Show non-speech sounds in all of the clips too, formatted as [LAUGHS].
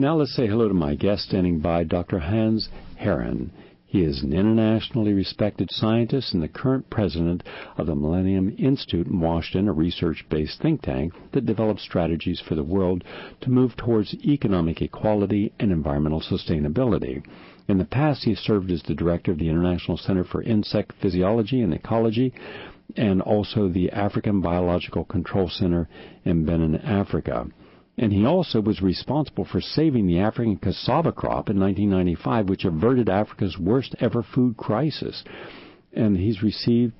Now let's say hello to my guest standing by, Dr. Hans Herren. He is an internationally respected scientist and the current president of the Millennium Institute in Washington, a research based think tank that develops strategies for the world to move towards economic equality and environmental sustainability. In the past, he served as the director of the International Center for Insect Physiology and Ecology and also the African Biological Control Center in Benin, Africa. And he also was responsible for saving the African cassava crop in 1995, which averted Africa's worst ever food crisis. And he's received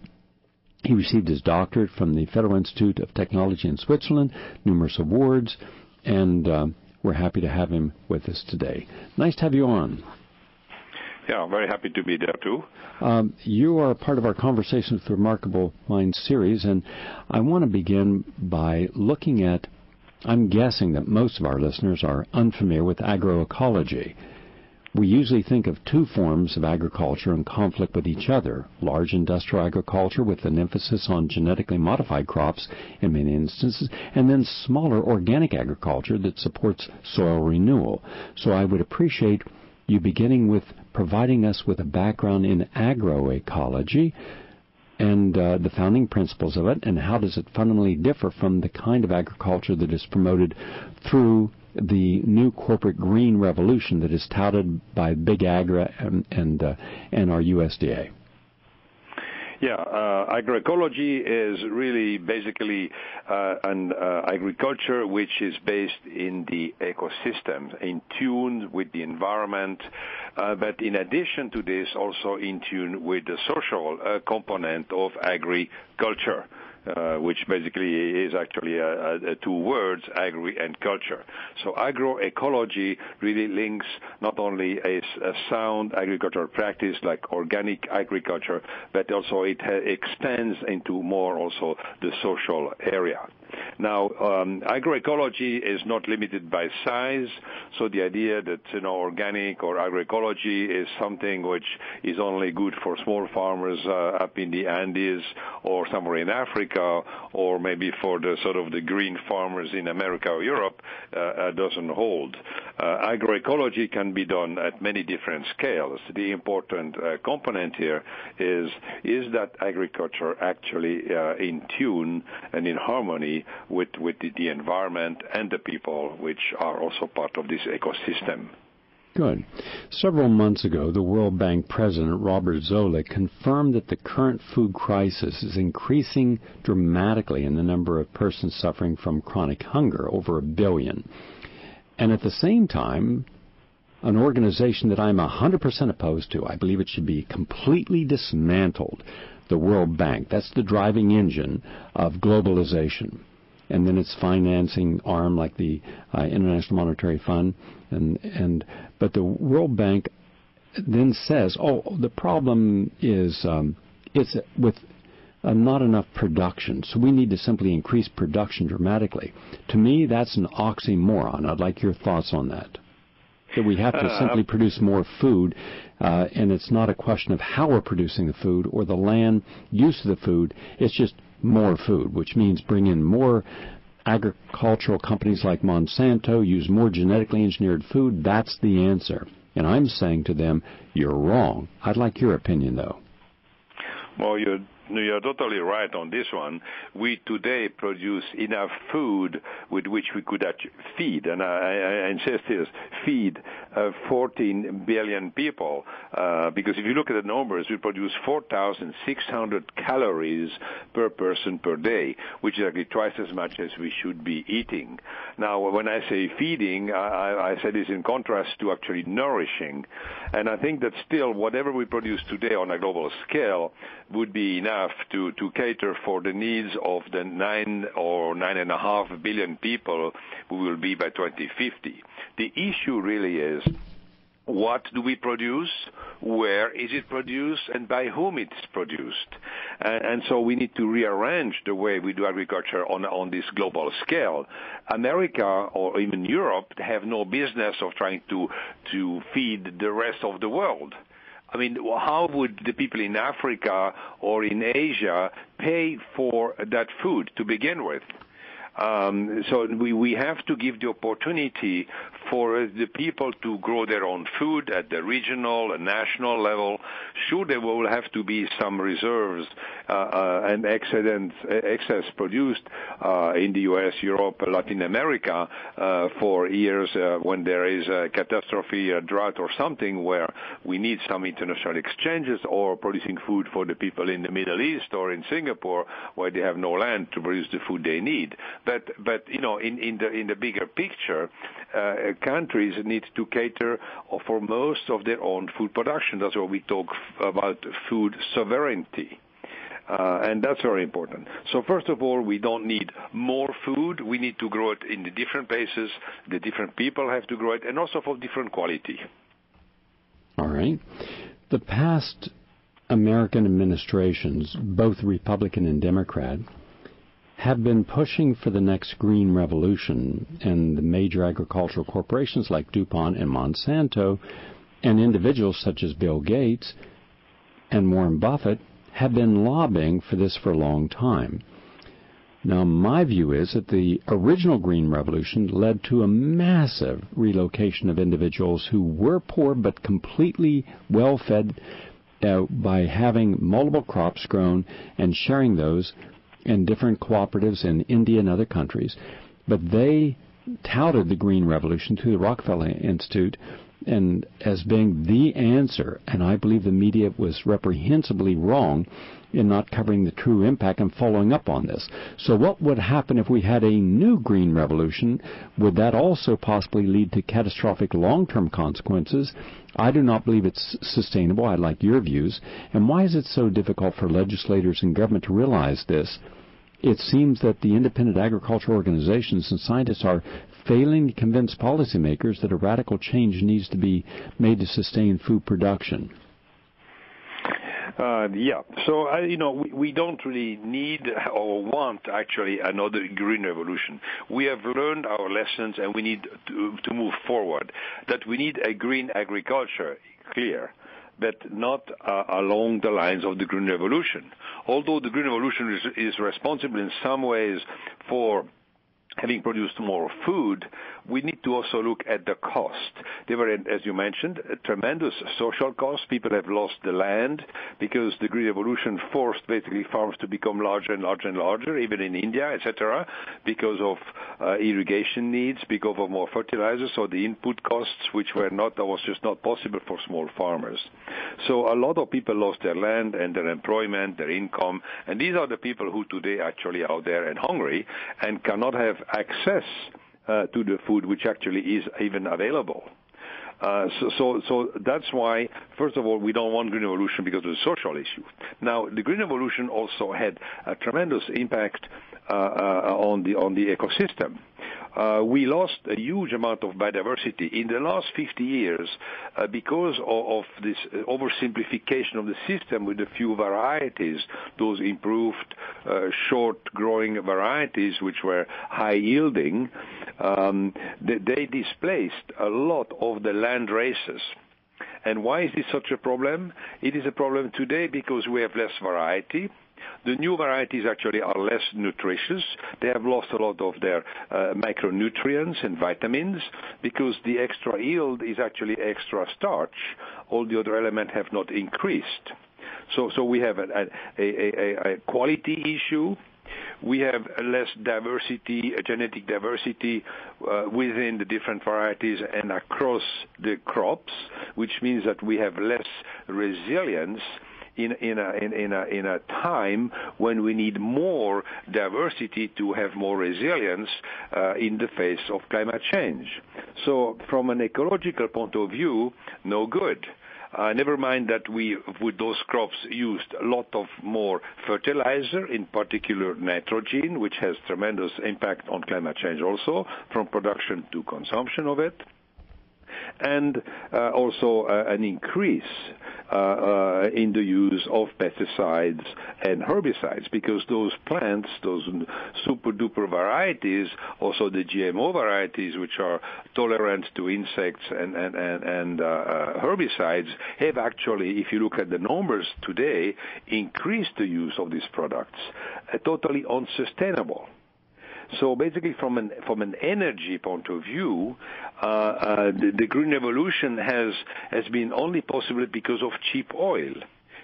he received his doctorate from the Federal Institute of Technology in Switzerland, numerous awards, and uh, we're happy to have him with us today. Nice to have you on. Yeah, I'm very happy to be there too. Um, you are part of our Conversations with Remarkable Minds series, and I want to begin by looking at I'm guessing that most of our listeners are unfamiliar with agroecology. We usually think of two forms of agriculture in conflict with each other large industrial agriculture with an emphasis on genetically modified crops in many instances, and then smaller organic agriculture that supports soil renewal. So I would appreciate you beginning with providing us with a background in agroecology and uh, the founding principles of it, and how does it fundamentally differ from the kind of agriculture that is promoted through the new corporate green revolution that is touted by Big Agri and and, uh, and our USDA? Yeah, uh, agroecology is really basically uh, an uh, agriculture which is based in the ecosystem, in tune with the environment, but in addition to this, also in tune with the social component of agriculture. Uh, which basically is actually a, a two words, agri and culture. So agroecology really links not only a, sound agricultural practice like organic agriculture, but also it extends into more also the social area. Now, um, agroecology is not limited by size, so the idea that you know organic or agroecology is something which is only good for small farmers uh, up in the Andes or somewhere in Africa, or maybe for the sort of the green farmers in America or Europe, uh, uh, doesn't hold. Uh, agroecology can be done at many different scales. The important uh, component here is is that agriculture actually uh, in tune and in harmony with with the, the environment and the people, which are also part of this ecosystem. Good. Several months ago, the World Bank President Robert Zoellick confirmed that the current food crisis is increasing dramatically in the number of persons suffering from chronic hunger, over a billion. And at the same time, an organization that I'm 100% opposed to, I believe it should be completely dismantled, the World Bank. That's the driving engine of globalization and then its financing arm like the uh, International Monetary Fund, and and but the World Bank then says, oh, the problem is um, it's with uh, not enough production, so we need to simply increase production dramatically. To me, that's an oxymoron. I'd like your thoughts on that. That we have to uh, simply produce more food, uh, and it's not a question of how we're producing the food or the land use of the food. It's just more food, which means bring in more agricultural companies like Monsanto, use more genetically engineered food. That's the answer. And I'm saying to them, you're wrong. I'd like your opinion, though. Well, you're you're totally right on this one. We today produce enough food with which we could feed, and I, insist this, feed uh, 14 billion people. Uh, because if you look at the numbers, we produce 4,600 calories per person per day, which is actually twice as much as we should be eating. Now, when I say feeding, I, I say this in contrast to actually nourishing. And I think that still, whatever we produce today on a global scale would be enough enough to, cater for the needs of the nine or nine and a half billion people we will be by 2050. The issue really is what do we produce, where is it produced, and by whom it's produced. And, and, so we need to rearrange the way we do agriculture on, on this global scale. America or even Europe have no business of trying to, to feed the rest of the world. I mean, how would the people in Africa or in Asia pay for that food to begin with? Um, so we, we have to give the opportunity for the people to grow their own food at the regional and national level. Sure, there will have to be some reserves uh, uh, and excess produced uh, in the U.S., Europe, Latin America uh, for years uh, when there is a catastrophe, a drought or something where we need some international exchanges or producing food for the people in the Middle East or in Singapore where they have no land to produce the food they need. But, but you know, in, in, the, in the bigger picture, uh, countries need to cater for most of their own food production. That's why we talk about food sovereignty. Uh, and that's very important. So first of all, we don't need more food. We need to grow it in the different places. The different people have to grow it, and also for different quality. All right. The past American administrations, both Republican and Democrat, have been pushing for the next green revolution, and the major agricultural corporations like DuPont and Monsanto, and individuals such as Bill Gates and Warren Buffett have been lobbying for this for a long time. Now, my view is that the original Green Revolution led to a massive relocation of individuals who were poor but completely well fed uh, by having multiple crops grown and sharing those in different cooperatives in India and other countries. But they touted the Green Revolution to the Rockefeller Institute and as being the answer, and I believe the media was reprehensibly wrong in not covering the true impact and following up on this. So what would happen if we had a new green revolution? Would that also possibly lead to catastrophic long-term consequences? I do not believe it's sustainable. I'd like your views. And why is it so difficult for legislators and government to realize this? It seems that the independent agricultural organizations and scientists are failing to convince policymakers that a radical change needs to be made to sustain food production? Uh, yeah. So, uh, you know, we, we don't really need or want actually another green revolution. We have learned our lessons and we need to, to move forward. That we need a green agriculture, clear but not uh, along the lines of the Green Revolution. Although the Green Revolution is, is responsible in some ways for having produced more food, we need to also look at the cost. There were, as you mentioned, tremendous social costs. People have lost the land because the Green Revolution forced basically farms to become larger and larger and larger, even in India, etc., because of uh, irrigation needs, because of more fertilizers, so the input costs, which were not, that was just not possible for small farmers. So a lot of people lost their land and their employment, their income, and these are the people who today actually out there and hungry and cannot have access to the food which actually is even available. Uh, so, so, so that's why, first of all, we don't want green revolution because of the social issue. Now, the green revolution also had a tremendous impact uh, uh, on the on the ecosystem uh, we lost a huge amount of biodiversity in the last 50 years uh, because of, this oversimplification of the system with a few varieties, those improved uh, short-growing varieties which were high-yielding. Um, they, they displaced a lot of the land races. And why is this such a problem? It is a problem today because we have less variety the new varieties actually are less nutritious. They have lost a lot of their uh, micronutrients and vitamins because the extra yield is actually extra starch. All the other elements have not increased. So, we have a quality issue we have less diversity, genetic diversity uh, within the different varieties and across the crops, which means that we have less resilience in, in, a, in, in, a, in a time when we need more diversity to have more resilience uh, in the face of climate change. So from an ecological point of view, no good. Uh, never mind that we, with those crops, used a lot of more fertilizer, in particular nitrogen, which has tremendous impact on climate change also, from production to consumption of it and uh, also uh, an increase uh, in the use of pesticides and herbicides because those plants, those super duper varieties, also the GMO varieties which are tolerant to insects and, and, and, and herbicides have actually, if you look at the numbers today, increased the use of these products. totally unsustainable. So basically, from an from an energy point of view, uh, uh, the, the green revolution has has been only possible because of cheap oil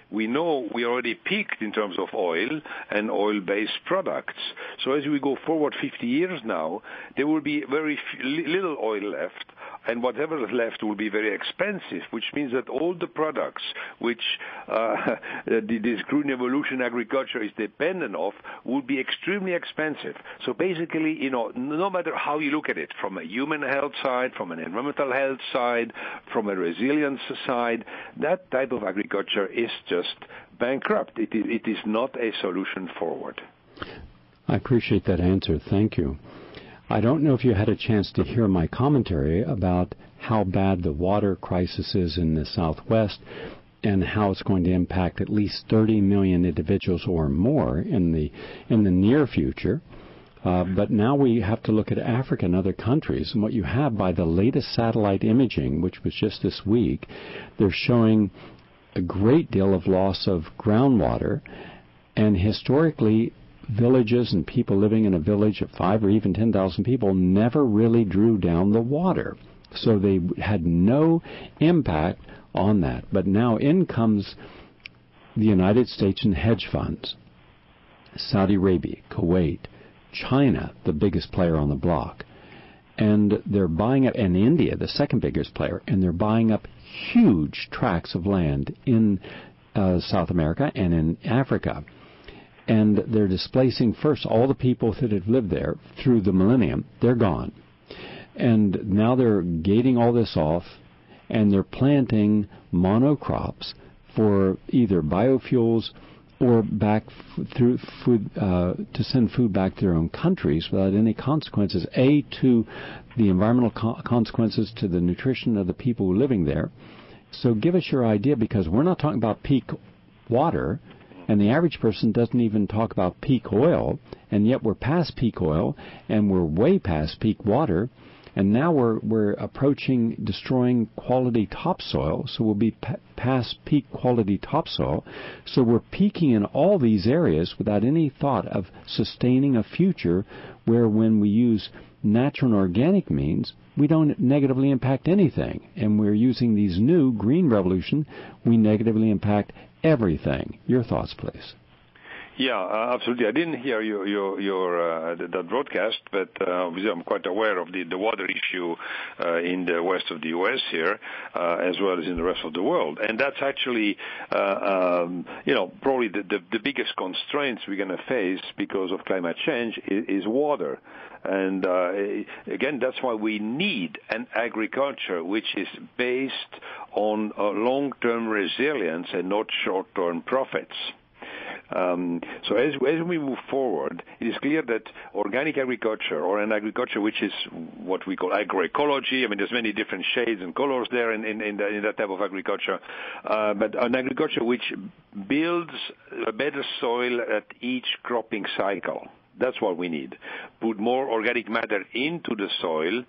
we know we already peaked in terms of oil and oil-based products. So as we go forward 50 years now, there will be very little oil left and whatever is left will be very expensive, which means that all the products which uh, [LAUGHS] this green evolution agriculture is dependent of will be extremely expensive. So basically, you know, no matter how you look at it, from a human health side, from an environmental health side, from a resilience side, that type of agriculture is just bankrupt. It is, it is not a solution forward. I appreciate that answer. Thank you. I don't know if you had a chance to hear my commentary about how bad the water crisis is in the Southwest and how it's going to impact at least 30 million individuals or more in the in the near future. Uh, but now we have to look at Africa and other countries, and what you have by the latest satellite imaging, which was just this week, they're showing a great deal of loss of groundwater, and historically villages and people living in a village of five or even 10,000 people never really drew down the water. So they had no impact on that. But now in comes the United States and hedge funds, Saudi Arabia, Kuwait, China, the biggest player on the block. And they're buying up, and India, the second biggest player, and they're buying up huge tracts of land in uh, South America and in Africa and they're displacing first all the people that have lived there through the millennium. They're gone. And now they're gating all this off and they're planting monocrops for either biofuels or back through food uh, to send food back to their own countries without any consequences. A to the environmental co- consequences to the nutrition of the people living there. So give us your idea because we're not talking about peak water. And the average person doesn't even talk about peak oil, and yet we're past peak oil, and we're way past peak water, and now we're we're approaching destroying quality topsoil. So we'll be p- past peak quality topsoil. So we're peaking in all these areas without any thought of sustaining a future where, when we use natural and organic means, we don't negatively impact anything. And we're using these new green revolution, we negatively impact everything. Your thoughts, please. Yeah, uh, absolutely. I didn't hear your your your uh, that broadcast, but uh, obviously I'm quite aware of the the water issue uh, in the west of the U.S. here, uh, as well as in the rest of the world, and that's actually uh, um, you know probably the, the the biggest constraints we're going to face because of climate change is, is water. And uh, again, that's why we need an agriculture which is based on long-term resilience and not short-term profits. Um, so as, as we move forward, it is clear that organic agriculture or an agriculture which is what we call agroecology, I mean, there's many different shades and colors there in, in, in, the, in that type of agriculture, uh, but an agriculture which builds a better soil at each cropping cycle. That's what we need. Put more organic matter into the soil,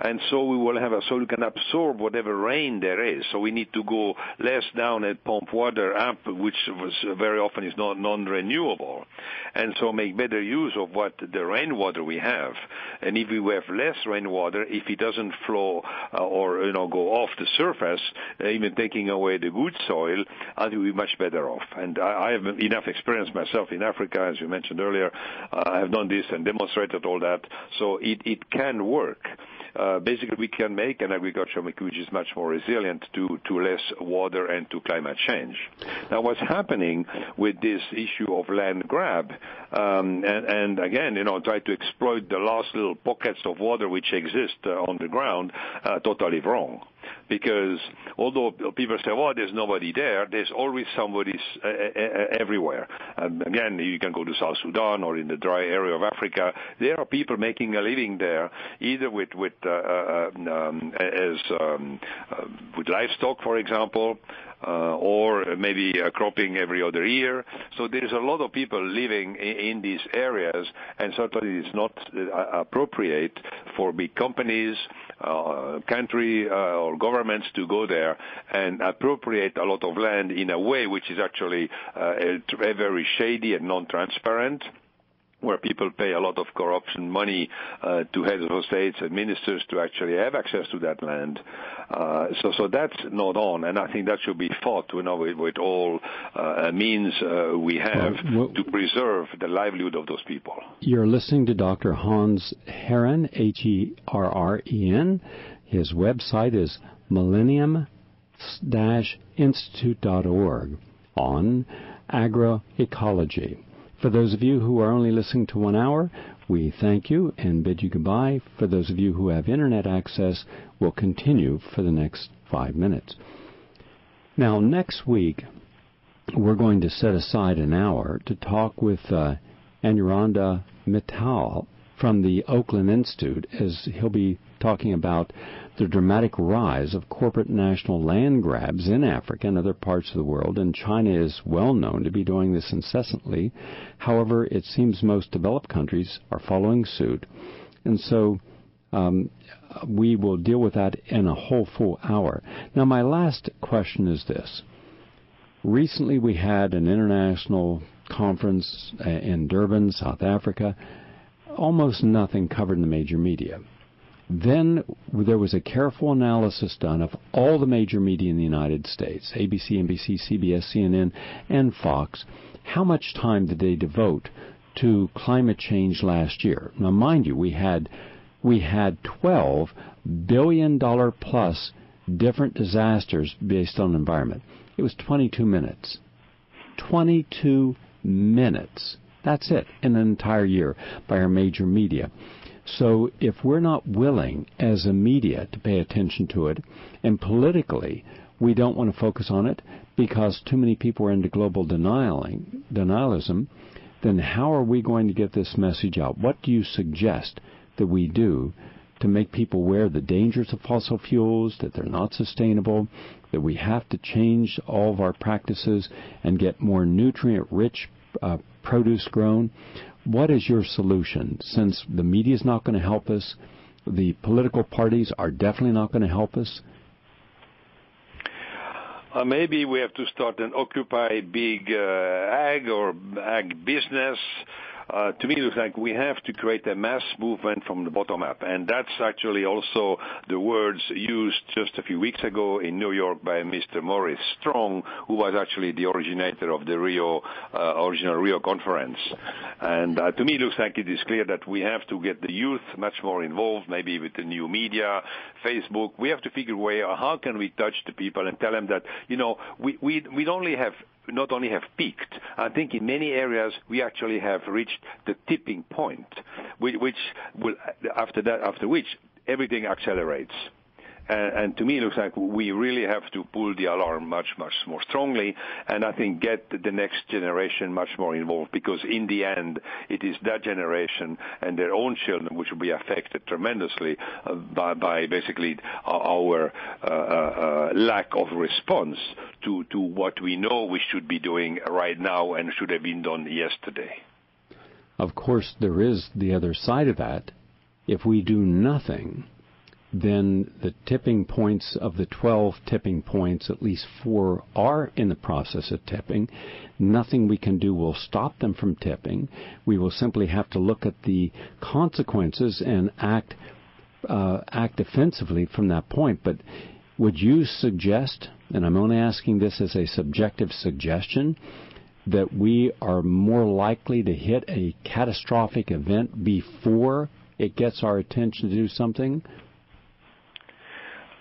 and so we will have a soil can absorb whatever rain there is. So we need to go less down and pump water up, which very often is not non-renewable, and so make better use of what the rainwater we have. And if we have less rainwater, if it doesn't flow uh, or you know go off the surface, uh, even taking away the good soil, I think we're much better off. And I, I have enough experience myself in Africa, as you mentioned earlier. Uh, I have done this and demonstrated all that. So it, it can work. Uh, basically we can make an agriculture which is much more resilient to, to less water and to climate change. Now what's happening with this issue of land grab, um, and, and, again, you know, try to exploit the last little pockets of water which exist uh, on the ground, uh, totally wrong because although people say, "Well, there's nobody there," there's always somebody everywhere. And again, you can go to South Sudan or in the dry area of Africa. There are people making a living there, either with with uh, uh um, as um, uh, with livestock, for example, or maybe uh, cropping every other year. So there's a lot of people living in, these areas, and certainly it's not uh, appropriate for big companies, uh, country uh, or governments to go there and appropriate a lot of land in a way which is actually uh, very shady and non-transparent where people pay a lot of corruption money uh, to heads of states and ministers to actually have access to that land. Uh, so, so that's not on, and I think that should be fought, you know, with, with all uh, means uh, we have well, well, to preserve the livelihood of those people. You're listening to Dr. Hans Herren, H-E-R-R-E-N. His website is millennium-institute.org on agroecology. For those of you who are only listening to one hour, we thank you and bid you goodbye. For those of you who have internet access, we'll continue for the next five minutes. Now, next week, we're going to set aside an hour to talk with uh, Anuranda Mittal from the Oakland Institute as he'll be talking about the dramatic rise of corporate national land grabs in Africa and other parts of the world, and China is well known to be doing this incessantly. However, it seems most developed countries are following suit, and so um, we will deal with that in a whole full hour. Now, my last question is this. Recently, we had an international conference uh, in Durban, South Africa. Almost nothing covered in the major media. Then there was a careful analysis done of all the major media in the United States ABC, NBC, CBS, CNN, and Fox. How much time did they devote to climate change last year? Now, mind you, we had we had 12 billion dollar plus different disasters based on environment. It was 22 minutes. 22 minutes. That's it in an entire year by our major media. So if we're not willing as a media to pay attention to it, and politically we don't want to focus on it because too many people are into global denialing, denialism, then how are we going to get this message out? What do you suggest that we do to make people aware of the dangers of fossil fuels, that they're not sustainable, that we have to change all of our practices and get more nutrient rich uh, produce grown? What is your solution? Since the media is not going to help us, the political parties are definitely not going to help us. Uh, maybe we have to start an Occupy Big uh, Ag or Ag Business to me, it looks like we have to create a mass movement from the bottom up. And that's actually also the words used just a few weeks ago in New York by Mr. Maurice Strong, who was actually the originator of the Rio, uh, original Rio conference. And uh, to me, it looks like it is clear that we have to get the youth much more involved, maybe with the new media, Facebook. We have to figure a way how can we touch the people and tell them that, you know, we, we, we only have not only have peaked, I think in many areas we actually have reached the tipping point, which will, after that, after which everything accelerates. And to me, it looks like we really have to pull the alarm much, much more strongly, and I think get the next generation much more involved, because in the end, it is that generation and their own children which will be affected tremendously uh, by basically our uh, uh, lack of response to what we know we should be doing right now and should have been done yesterday. Of course, there is the other side of that. If we do nothing, then the tipping points of the 12 tipping points, at least four are in the process of tipping. Nothing we can do will stop them from tipping. We will simply have to look at the consequences and act uh, act defensively from that point. But would you suggest, and I'm only asking this as a subjective suggestion, that we are more likely to hit a catastrophic event before it gets our attention to do something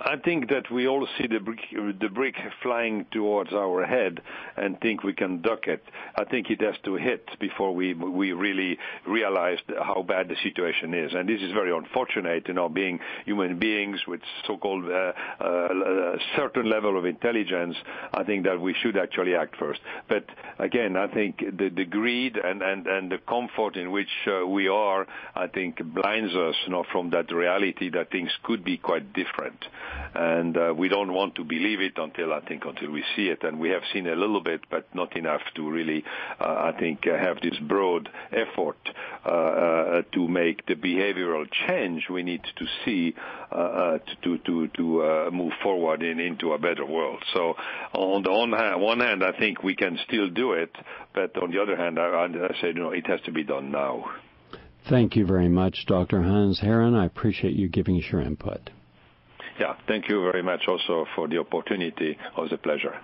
I think that we all see the brick, flying towards our head and think we can duck it. I think it has to hit before we we really realize how bad the situation is. And this is very unfortunate, you know, being human beings with so-called uh, uh, certain level of intelligence. I think that we should actually act first. But again, I think the, the greed and, and, and the comfort in which uh, we are, I think, blinds us, you know, from that reality that things could be quite different. And uh, we don't want to believe it until I think until we see it. And we have seen a little bit, but not enough to really, uh, I think, uh, have this broad effort to make the behavioral change we need to see to to to move forward in, into a better world. So on the one hand, one hand, I think we can still do it, but on the other hand, I, I say, you know, it has to be done now. Thank you very much, Dr. Hans Herren. I appreciate you giving us your input. Yeah, thank you very much also for the opportunity. It a pleasure.